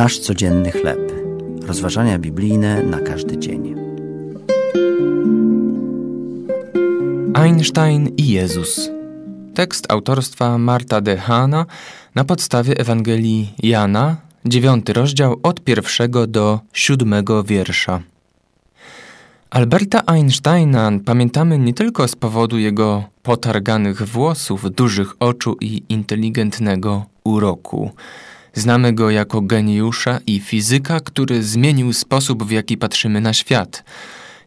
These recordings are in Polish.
Nasz codzienny chleb. Rozważania biblijne na każdy dzień. Einstein i Jezus. Tekst autorstwa Marta de Hana na podstawie Ewangelii Jana, dziewiąty rozdział od pierwszego do siódmego wiersza. Alberta Einsteina pamiętamy nie tylko z powodu jego potarganych włosów, dużych oczu i inteligentnego uroku. Znamy go jako geniusza i fizyka, który zmienił sposób, w jaki patrzymy na świat.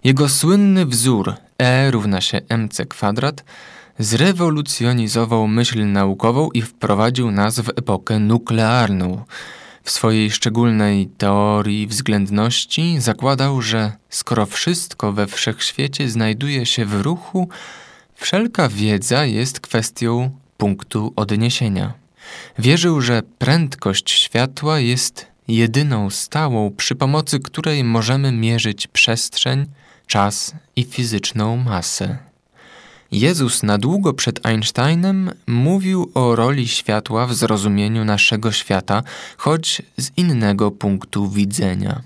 Jego słynny wzór E równa się mc kwadrat zrewolucjonizował myśl naukową i wprowadził nas w epokę nuklearną. W swojej szczególnej teorii względności zakładał, że skoro wszystko we wszechświecie znajduje się w ruchu, wszelka wiedza jest kwestią punktu odniesienia. Wierzył, że prędkość światła jest jedyną stałą, przy pomocy której możemy mierzyć przestrzeń, czas i fizyczną masę. Jezus na długo przed Einsteinem mówił o roli światła w zrozumieniu naszego świata, choć z innego punktu widzenia.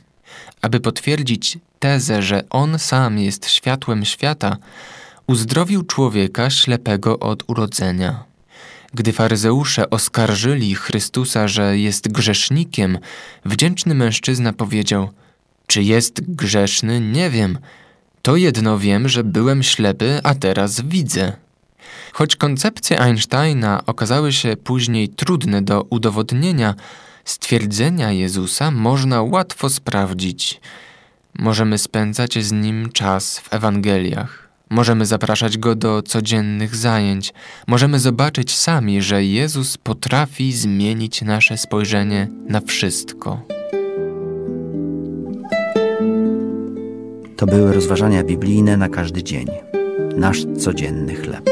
Aby potwierdzić tezę, że On sam jest światłem świata, uzdrowił człowieka ślepego od urodzenia. Gdy faryzeusze oskarżyli Chrystusa, że jest grzesznikiem, wdzięczny mężczyzna powiedział: Czy jest grzeszny? Nie wiem. To jedno wiem, że byłem ślepy, a teraz widzę. Choć koncepcje Einsteina okazały się później trudne do udowodnienia, stwierdzenia Jezusa można łatwo sprawdzić. Możemy spędzać z nim czas w Ewangeliach. Możemy zapraszać go do codziennych zajęć. Możemy zobaczyć sami, że Jezus potrafi zmienić nasze spojrzenie na wszystko. To były rozważania biblijne na każdy dzień. Nasz codzienny chleb.